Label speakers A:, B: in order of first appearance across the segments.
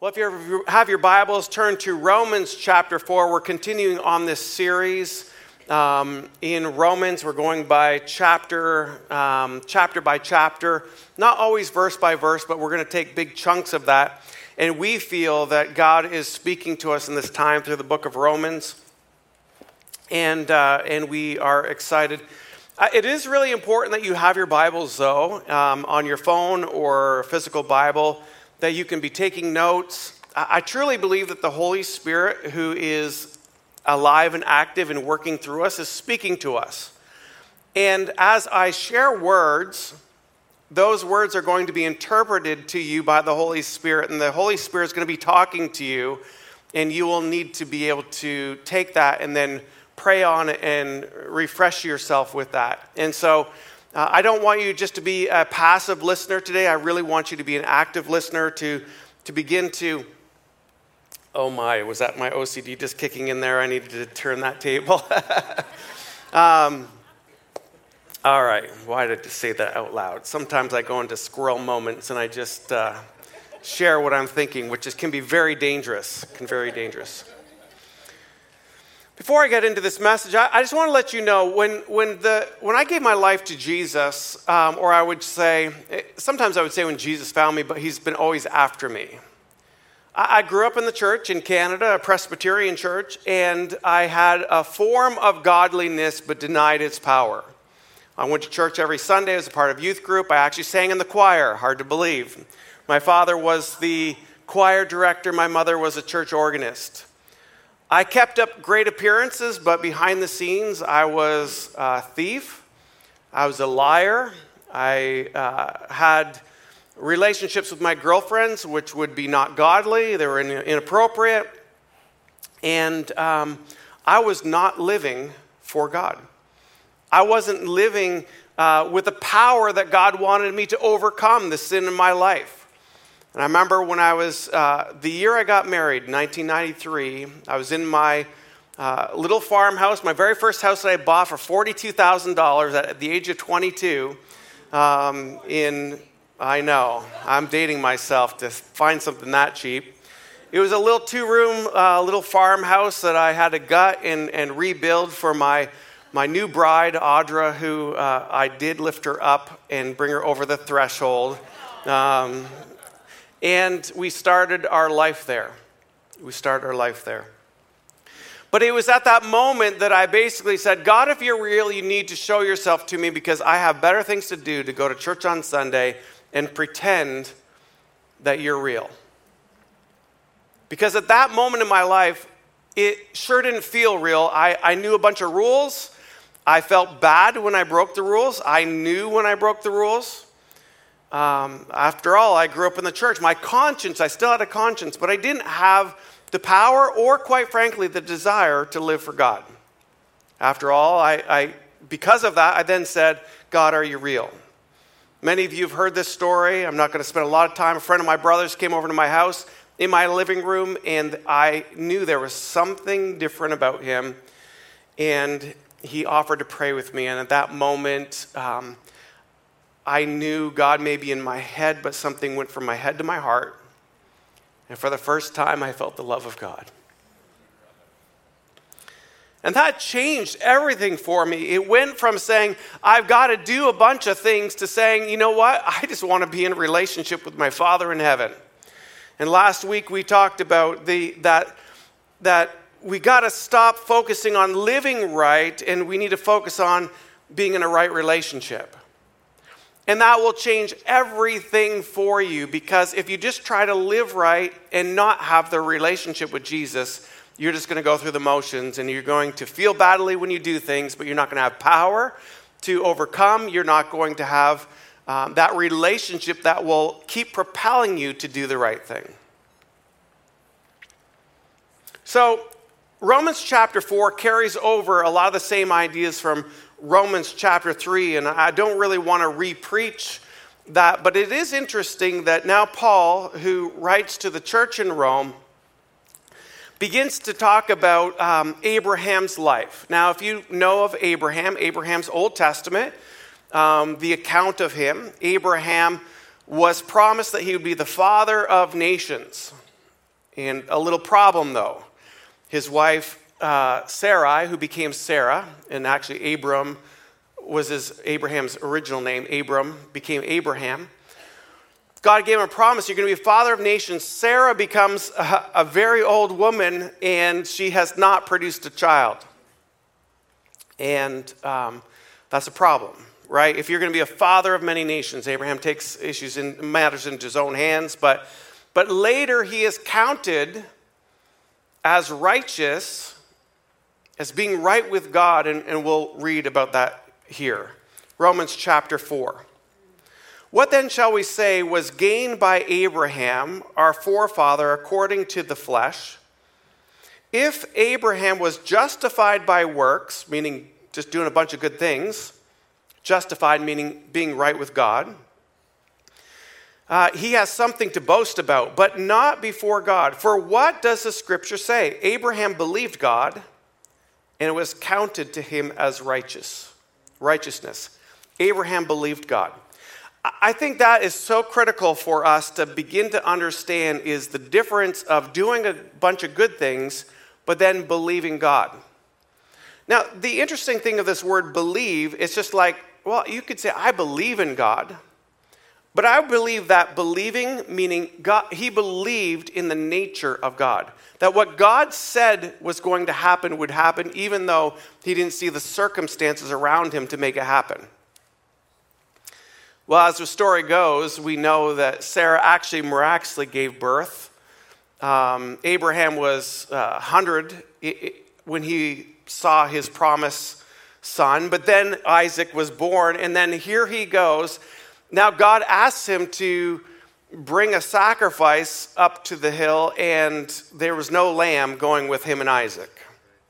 A: Well, if you have your Bibles, turn to Romans chapter 4. We're continuing on this series um, in Romans. We're going by chapter, um, chapter by chapter, not always verse by verse, but we're going to take big chunks of that. And we feel that God is speaking to us in this time through the book of Romans. And, uh, and we are excited. Uh, it is really important that you have your Bibles, though, um, on your phone or physical Bible that you can be taking notes. I truly believe that the Holy Spirit, who is alive and active and working through us, is speaking to us. And as I share words, those words are going to be interpreted to you by the Holy Spirit, and the Holy Spirit is going to be talking to you, and you will need to be able to take that and then pray on it and refresh yourself with that. And so, uh, I don't want you just to be a passive listener today. I really want you to be an active listener to, to begin to. Oh my, was that my OCD just kicking in there? I needed to turn that table. um, all right, why did I say that out loud? Sometimes I go into squirrel moments and I just uh, share what I'm thinking, which is, can be very dangerous. Can very dangerous. Before I get into this message, I, I, just want to let you know when, when, the, when I gave my life to Jesus, um, or I would say, sometimes I would say when Jesus found me, but he's been always after me. I, I grew up in the church in Canada, a Presbyterian church, and I had a form of godliness but denied its power. I went to church every Sunday as a part of youth group. I actually sang in the choir, hard to believe. My father was the choir director, my mother was a church organist. I kept up great appearances, but behind the scenes, I was a thief. I was a liar. I uh, had relationships with my girlfriends, which would be not godly, they were inappropriate. And um, I was not living for God. I wasn't living uh, with the power that God wanted me to overcome the sin in my life. And I remember when I was, uh, the year I got married, 1993, I was in my uh, little farmhouse, my very first house that I bought for $42,000 at the age of 22. Um, in, I know, I'm dating myself to find something that cheap. It was a little two room, uh, little farmhouse that I had to gut and, and rebuild for my, my new bride, Audra, who uh, I did lift her up and bring her over the threshold. Um, and we started our life there. We started our life there. But it was at that moment that I basically said, God, if you're real, you need to show yourself to me because I have better things to do to go to church on Sunday and pretend that you're real. Because at that moment in my life, it sure didn't feel real. I, I knew a bunch of rules. I felt bad when I broke the rules. I knew when I broke the rules. Um, after all, I grew up in the church. My conscience, I still had a conscience, but I didn't have the power or, quite frankly, the desire to live for God. After all, I, I, because of that, I then said, God, are you real? Many of you have heard this story. I'm not going to spend a lot of time. A friend of my brother's came over to my house in my living room, and I knew there was something different about him. And he offered to pray with me. And at that moment, um, I knew God may be in my head, but something went from my head to my heart. And for the first time, I felt the love of God. And that changed everything for me. It went from saying, I've got to do a bunch of things, to saying, you know what? I just want to be in a relationship with my Father in heaven. And last week we talked about the, that, that we got to stop focusing on living right and we need to focus on being in a right relationship. And that will change everything for you because if you just try to live right and not have the relationship with Jesus, you're just going to go through the motions and you're going to feel badly when you do things, but you're not going to have power to overcome. You're not going to have um, that relationship that will keep propelling you to do the right thing. So, Romans chapter 4 carries over a lot of the same ideas from Romans chapter 3, and I don't really want to repreach that, but it is interesting that now Paul, who writes to the church in Rome, begins to talk about um, Abraham's life. Now, if you know of Abraham, Abraham's Old Testament, um, the account of him, Abraham was promised that he would be the father of nations. And a little problem, though. His wife, uh, Sarai, who became Sarah, and actually Abram was his, Abraham's original name, Abram became Abraham. God gave him a promise you're going to be a father of nations. Sarah becomes a, a very old woman and she has not produced a child. And um, that's a problem, right? If you're going to be a father of many nations, Abraham takes issues and matters into his own hands, but, but later he is counted as righteous, as being right with God, and, and we'll read about that here. Romans chapter 4. What then shall we say was gained by Abraham, our forefather, according to the flesh? If Abraham was justified by works, meaning just doing a bunch of good things, justified meaning being right with God, uh, he has something to boast about, but not before God. For what does the scripture say? Abraham believed God, and it was counted to him as righteous. Righteousness. Abraham believed God. I think that is so critical for us to begin to understand is the difference of doing a bunch of good things, but then believing God. Now, the interesting thing of this word believe, it's just like, well, you could say, I believe in God. But I believe that believing, meaning God, he believed in the nature of God. That what God said was going to happen would happen, even though he didn't see the circumstances around him to make it happen. Well, as the story goes, we know that Sarah actually miraculously gave birth. Um, Abraham was uh, 100 when he saw his promised son, but then Isaac was born, and then here he goes. Now, God asks him to bring a sacrifice up to the hill, and there was no lamb going with him and Isaac.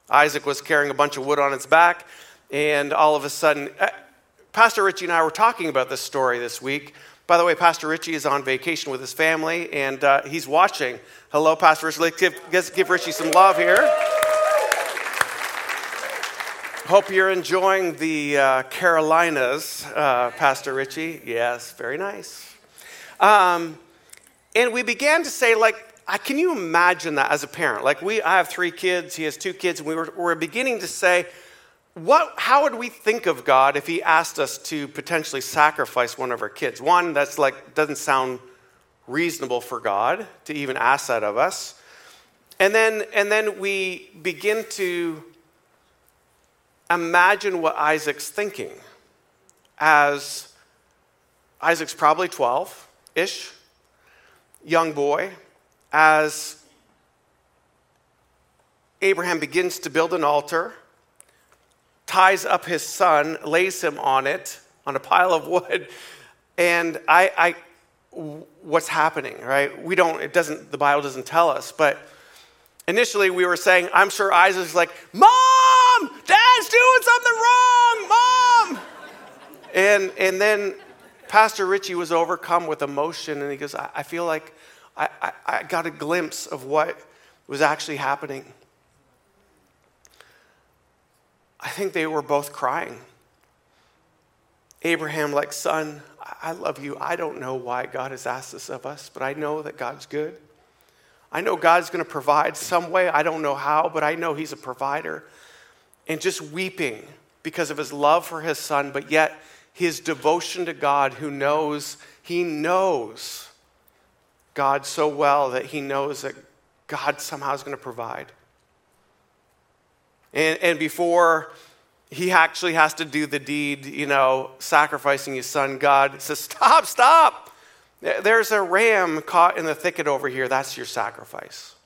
A: Isaac was carrying a bunch of wood on its back, and all of a sudden, Pastor Richie and I were talking about this story this week. By the way, Pastor Richie is on vacation with his family, and uh, he's watching. Hello, Pastor Richie. Give, give Richie some love here. Hope you're enjoying the uh, Carolinas, uh, Pastor Richie. Yes, very nice. Um, and we began to say, like, can you imagine that as a parent? Like, we, I have three kids, he has two kids, and we were, we were beginning to say, what, how would we think of God if He asked us to potentially sacrifice one of our kids? One, that's like, doesn't sound reasonable for God to even ask that of us. And then, and then we begin to imagine what Isaac's thinking as Isaac's probably 12 ish, young boy, as Abraham begins to build an altar ties up his son, lays him on it, on a pile of wood. And I, I what's happening, right? We don't, it doesn't, the Bible doesn't tell us, but initially we were saying, I'm sure Isaac's like, Mom, Dad's doing something wrong, Mom. And, and then Pastor Richie was overcome with emotion and he goes, I, I feel like I, I, I got a glimpse of what was actually happening. I think they were both crying. Abraham, like, son, I love you. I don't know why God has asked this of us, but I know that God's good. I know God's going to provide some way. I don't know how, but I know He's a provider. And just weeping because of his love for his son, but yet his devotion to God, who knows, he knows God so well that he knows that God somehow is going to provide. And, and before he actually has to do the deed, you know, sacrificing his son, God says, Stop, stop. There's a ram caught in the thicket over here. That's your sacrifice.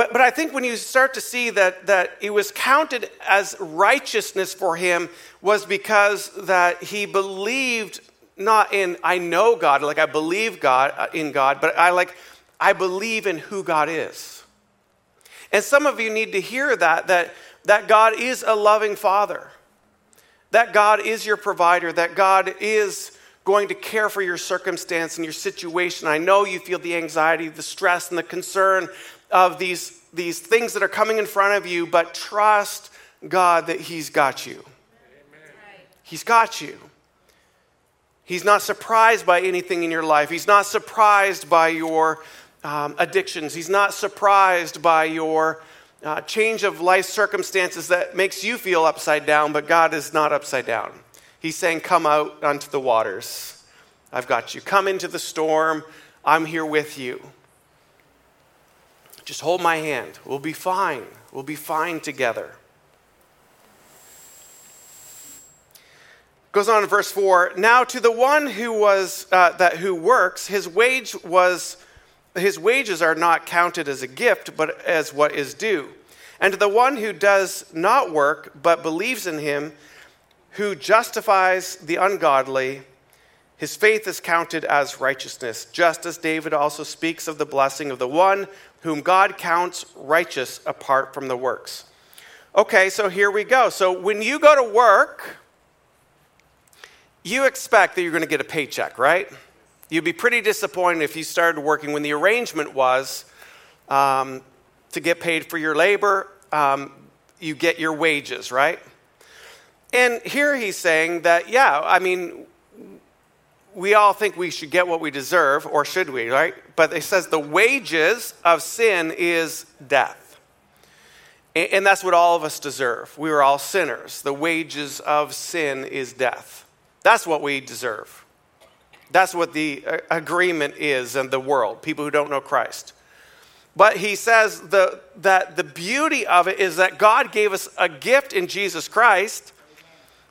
A: But, but I think when you start to see that, that it was counted as righteousness for him was because that he believed not in I know God, like I believe God uh, in God, but I like I believe in who God is. And some of you need to hear that, that, that God is a loving father, that God is your provider, that God is going to care for your circumstance and your situation. I know you feel the anxiety, the stress, and the concern of these, these things that are coming in front of you, but trust God that He's got you. Amen. He's got you. He's not surprised by anything in your life. He's not surprised by your um, addictions. He's not surprised by your uh, change of life circumstances that makes you feel upside down, but God is not upside down. He's saying, Come out onto the waters. I've got you. Come into the storm. I'm here with you. Just hold my hand. We'll be fine. We'll be fine together. Goes on in verse 4 Now to the one who, was, uh, that, who works, his wage was. His wages are not counted as a gift, but as what is due. And to the one who does not work, but believes in him, who justifies the ungodly, his faith is counted as righteousness, just as David also speaks of the blessing of the one whom God counts righteous apart from the works. Okay, so here we go. So when you go to work, you expect that you're going to get a paycheck, right? You'd be pretty disappointed if you started working when the arrangement was um, to get paid for your labor, um, you get your wages, right? And here he's saying that, yeah, I mean, we all think we should get what we deserve, or should we, right? But it says the wages of sin is death. And that's what all of us deserve. We are all sinners. The wages of sin is death. That's what we deserve. That's what the uh, agreement is in the world, people who don't know Christ. But he says the, that the beauty of it is that God gave us a gift in Jesus Christ,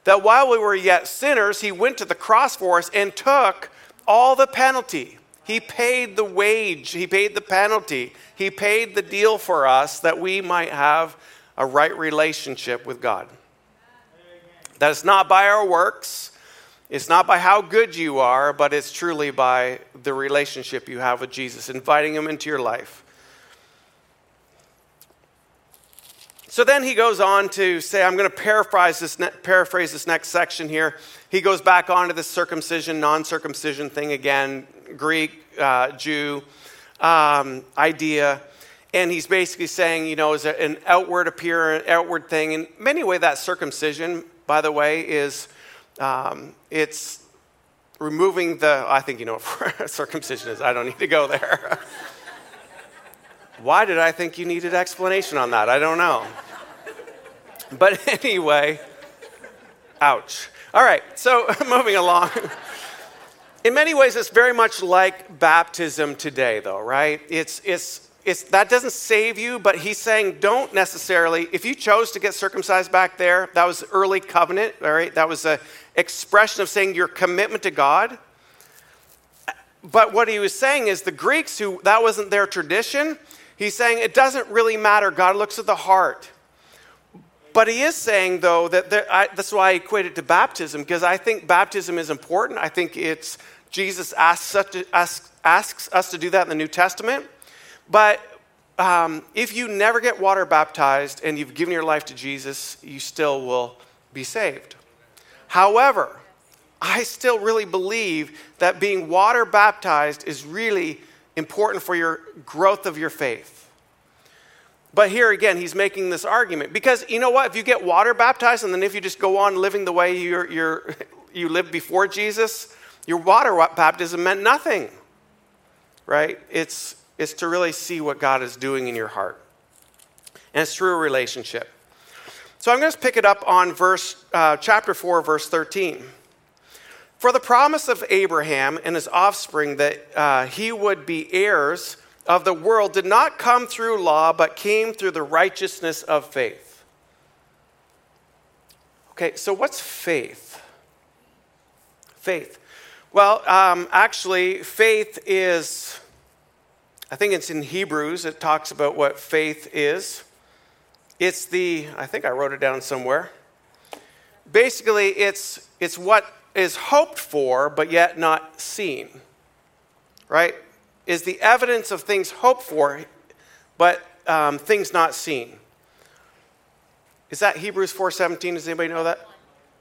A: that while we were yet sinners, he went to the cross for us and took all the penalty. He paid the wage, he paid the penalty, he paid the deal for us that we might have a right relationship with God. That it's not by our works, it's not by how good you are, but it's truly by the relationship you have with Jesus, inviting him into your life. So then he goes on to say, I'm going to paraphrase this, ne- paraphrase this next section here. He goes back on to this circumcision, non circumcision thing again, Greek, uh, Jew um, idea. And he's basically saying, you know, is an outward appearance, outward thing. In many ways, that circumcision, by the way, is um, it's removing the, I think you know what circumcision is. I don't need to go there. Why did I think you needed explanation on that? I don't know. But anyway, ouch. All right, so moving along. In many ways, it's very much like baptism today, though, right? It's, it's it's, that doesn't save you, but he's saying don't necessarily, if you chose to get circumcised back there, that was early covenant, all right? That was an expression of saying your commitment to God. But what he was saying is the Greeks, who that wasn't their tradition, he's saying it doesn't really matter. God looks at the heart. But he is saying, though, that there, I, that's why I equate it to baptism, because I think baptism is important. I think it's Jesus asks us, to, asks, asks us to do that in the New Testament. But um, if you never get water baptized and you've given your life to Jesus, you still will be saved. However, I still really believe that being water baptized is really important for your growth of your faith. But here again, he's making this argument because you know what? If you get water baptized and then if you just go on living the way you're, you're, you lived before Jesus, your water baptism meant nothing, right? It's, is to really see what God is doing in your heart. And it's through a relationship. So I'm going to pick it up on verse, uh, chapter 4, verse 13. For the promise of Abraham and his offspring that uh, he would be heirs of the world did not come through law, but came through the righteousness of faith. Okay, so what's faith? Faith. Well, um, actually, faith is I think it's in Hebrews, it talks about what faith is. It's the, I think I wrote it down somewhere. Basically, it's, it's what is hoped for, but yet not seen. Right? Is the evidence of things hoped for, but um, things not seen. Is that Hebrews 4.17? Does anybody know that?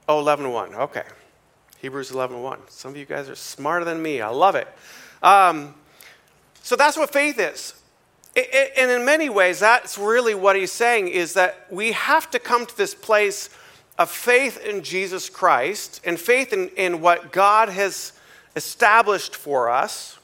A: Oh, 11.1. Okay. Hebrews 11.1. Some of you guys are smarter than me. I love it. Um, so that's what faith is. And in many ways, that's really what he's saying is that we have to come to this place of faith in Jesus Christ and faith in, in what God has established for us.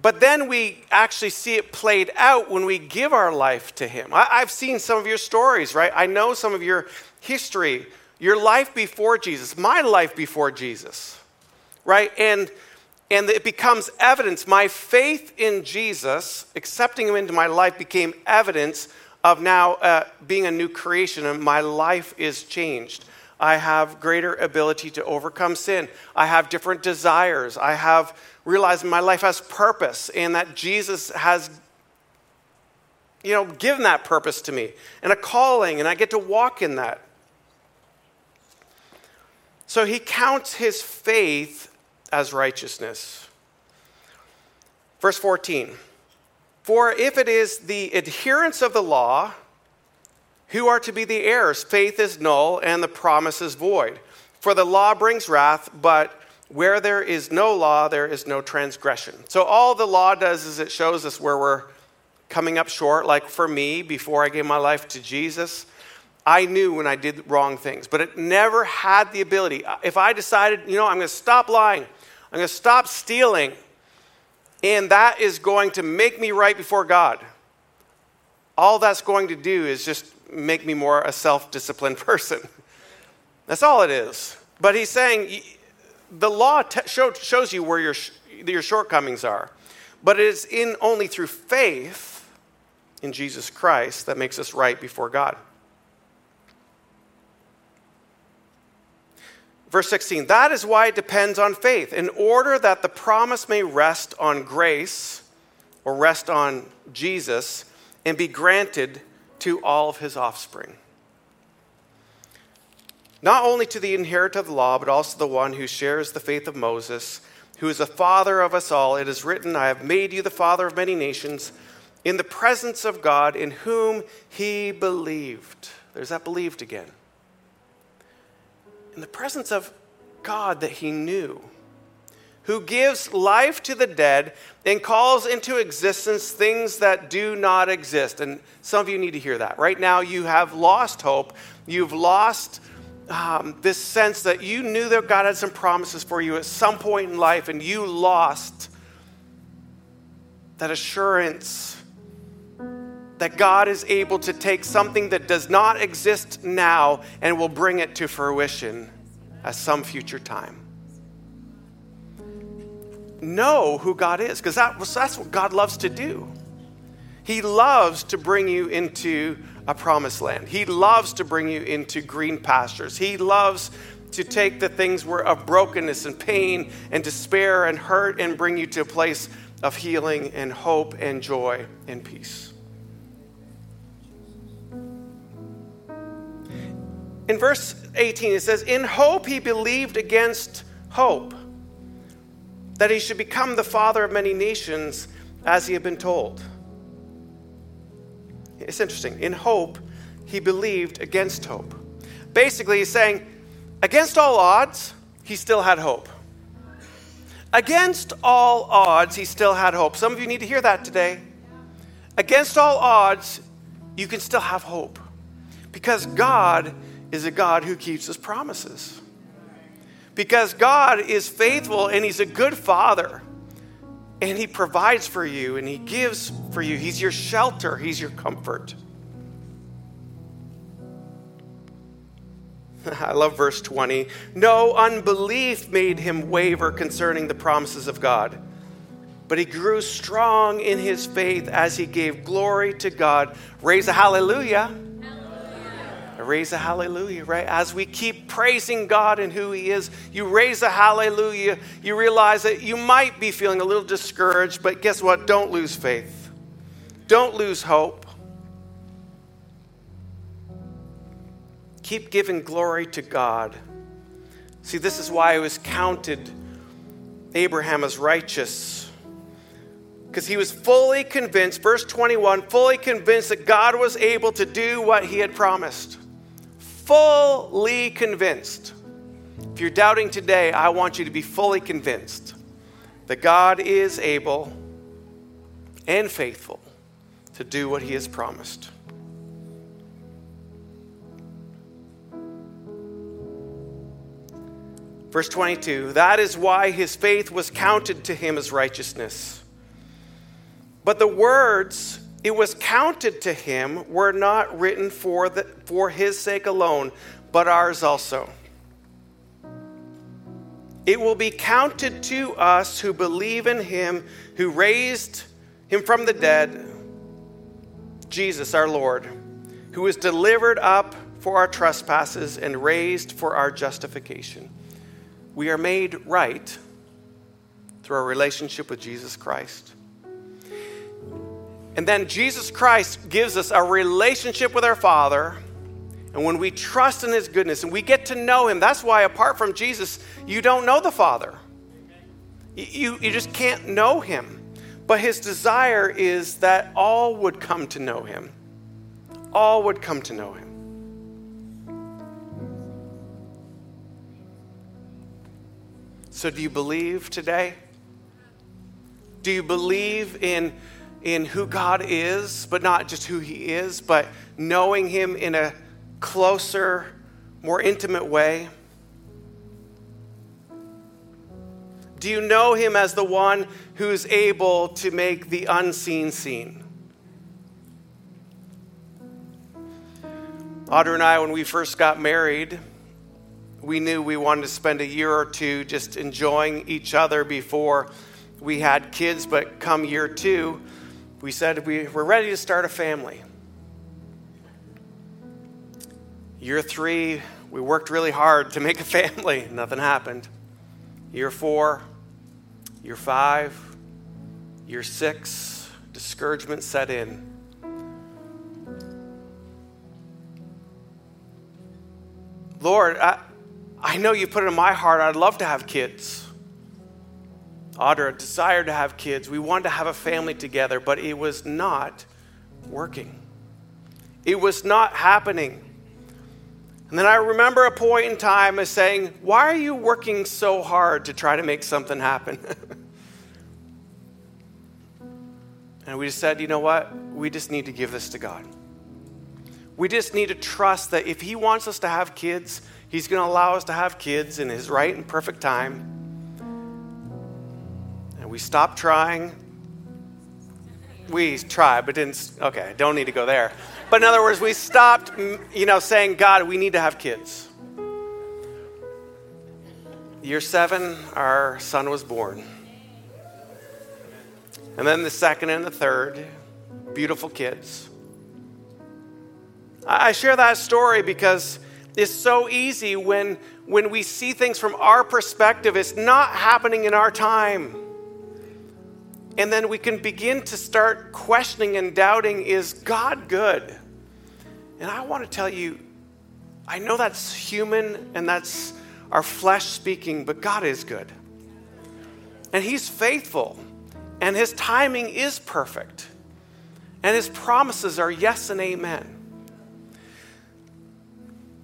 A: But then we actually see it played out when we give our life to Him. I, I've seen some of your stories, right? I know some of your history, your life before Jesus, my life before Jesus, right? And and it becomes evidence. My faith in Jesus, accepting Him into my life, became evidence of now uh, being a new creation, and my life is changed. I have greater ability to overcome sin. I have different desires. I have realized my life has purpose, and that Jesus has, you know, given that purpose to me and a calling, and I get to walk in that. So he counts his faith as righteousness. Verse 14 For if it is the adherents of the law who are to be the heirs, faith is null and the promise is void. For the law brings wrath, but where there is no law, there is no transgression. So all the law does is it shows us where we're coming up short. Like for me, before I gave my life to Jesus, I knew when I did wrong things, but it never had the ability. If I decided, you know, I'm going to stop lying, I'm going to stop stealing, and that is going to make me right before God. All that's going to do is just make me more a self disciplined person. That's all it is. But he's saying the law t- show, shows you where your, your shortcomings are, but it is in only through faith in Jesus Christ that makes us right before God. Verse 16, that is why it depends on faith, in order that the promise may rest on grace or rest on Jesus and be granted to all of his offspring. Not only to the inheritor of the law, but also the one who shares the faith of Moses, who is the father of us all. It is written, I have made you the father of many nations in the presence of God in whom he believed. There's that believed again in the presence of God that he knew, who gives life to the dead and calls into existence things that do not exist. And some of you need to hear that. Right now, you have lost hope. You've lost um, this sense that you knew that God had some promises for you at some point in life, and you lost that assurance that God is able to take something that does not exist now and will bring it to fruition at some future time. Know who God is, because that, that's what God loves to do. He loves to bring you into a promised land. He loves to bring you into green pastures. He loves to take the things of brokenness and pain and despair and hurt and bring you to a place of healing and hope and joy and peace. In verse 18, it says, In hope he believed against hope that he should become the father of many nations as he had been told. It's interesting. In hope, he believed against hope. Basically, he's saying, against all odds, he still had hope. Against all odds, he still had hope. Some of you need to hear that today. Against all odds, you can still have hope because God is a God who keeps his promises. Because God is faithful and he's a good father. And he provides for you and he gives for you. He's your shelter, he's your comfort. I love verse 20. No unbelief made him waver concerning the promises of God, but he grew strong in his faith as he gave glory to God. Raise a hallelujah raise a hallelujah, right? As we keep praising God and who He is, you raise a hallelujah. You realize that you might be feeling a little discouraged, but guess what? Don't lose faith, don't lose hope. Keep giving glory to God. See, this is why it was counted Abraham as righteous. Because he was fully convinced, verse 21, fully convinced that God was able to do what he had promised fully convinced. If you're doubting today, I want you to be fully convinced that God is able and faithful to do what he has promised. Verse 22 That is why his faith was counted to him as righteousness. But the words it was counted to him were not written for, the, for his sake alone, but ours also. It will be counted to us who believe in him who raised him from the dead, Jesus our Lord, who was delivered up for our trespasses and raised for our justification. We are made right through our relationship with Jesus Christ. And then Jesus Christ gives us a relationship with our Father. And when we trust in His goodness and we get to know Him, that's why apart from Jesus, you don't know the Father. You, you just can't know Him. But His desire is that all would come to know Him. All would come to know Him. So, do you believe today? Do you believe in, in who God is, but not just who He is, but knowing Him in a closer, more intimate way? Do you know Him as the one who's able to make the unseen seen? Audra and I, when we first got married, we knew we wanted to spend a year or two just enjoying each other before we had kids. But come year two, we said we were ready to start a family. Year three, we worked really hard to make a family. Nothing happened. Year four, year five, year six, discouragement set in. Lord, I, I know you put it in my heart, I'd love to have kids. Audra desired to have kids. We wanted to have a family together, but it was not working. It was not happening. And then I remember a point in time as saying, Why are you working so hard to try to make something happen? and we just said, You know what? We just need to give this to God. We just need to trust that if He wants us to have kids, He's going to allow us to have kids in His right and perfect time. We stopped trying. We tried, but didn't. Okay, don't need to go there. But in other words, we stopped, you know, saying, God, we need to have kids. Year seven, our son was born. And then the second and the third, beautiful kids. I share that story because it's so easy when, when we see things from our perspective, it's not happening in our time. And then we can begin to start questioning and doubting is God good? And I want to tell you, I know that's human and that's our flesh speaking, but God is good. And He's faithful, and His timing is perfect, and His promises are yes and amen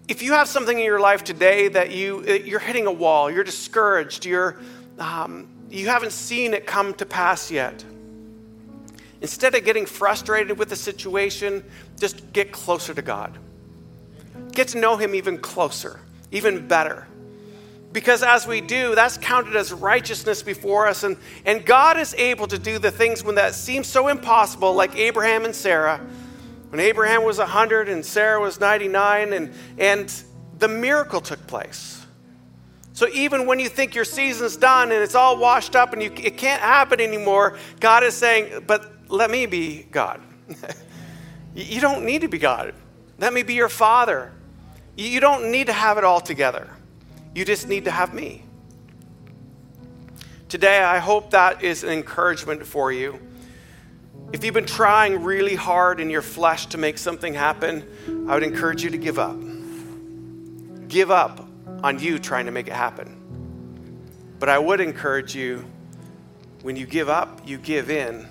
A: if you have something in your life today that you you're hitting a wall, you're discouraged, you're um, you haven't seen it come to pass yet. Instead of getting frustrated with the situation, just get closer to God. Get to know Him even closer, even better. Because as we do, that's counted as righteousness before us. And, and God is able to do the things when that seems so impossible, like Abraham and Sarah when Abraham was 100 and Sarah was 99, and, and the miracle took place. So even when you think your season's done and it's all washed up and you, it can't happen anymore, God is saying, But let me be God. you don't need to be God. Let me be your father. You don't need to have it all together. You just need to have me. Today, I hope that is an encouragement for you. If you've been trying really hard in your flesh to make something happen, I would encourage you to give up. Give up on you trying to make it happen. But I would encourage you, when you give up, you give in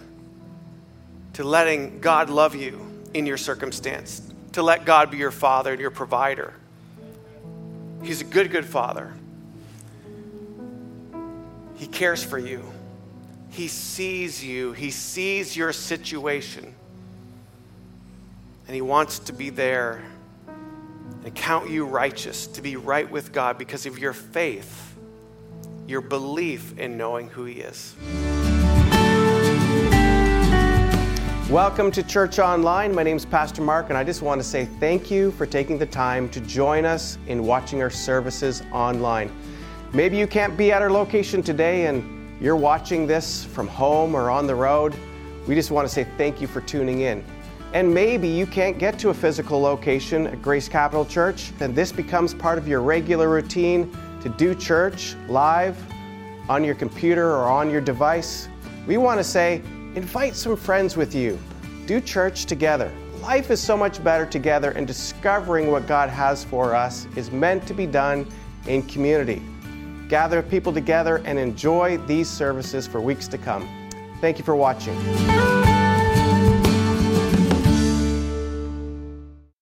A: to letting God love you in your circumstance, to let God be your father and your provider. He's a good, good father. He cares for you. He sees you, He sees your situation, and He wants to be there and count you righteous, to be right with God because of your faith your belief in knowing who He is. Welcome to Church Online. My name is Pastor Mark, and I just want to say thank you for taking the time to join us in watching our services online. Maybe you can't be at our location today and you're watching this from home or on the road. We just want to say thank you for tuning in. And maybe you can't get to a physical location at Grace Capital Church, then this becomes part of your regular routine to do church live on your computer or on your device. We want to say, invite some friends with you. Do church together. Life is so much better together, and discovering what God has for us is meant to be done in community gather people together and enjoy these services for weeks to come. Thank you for watching.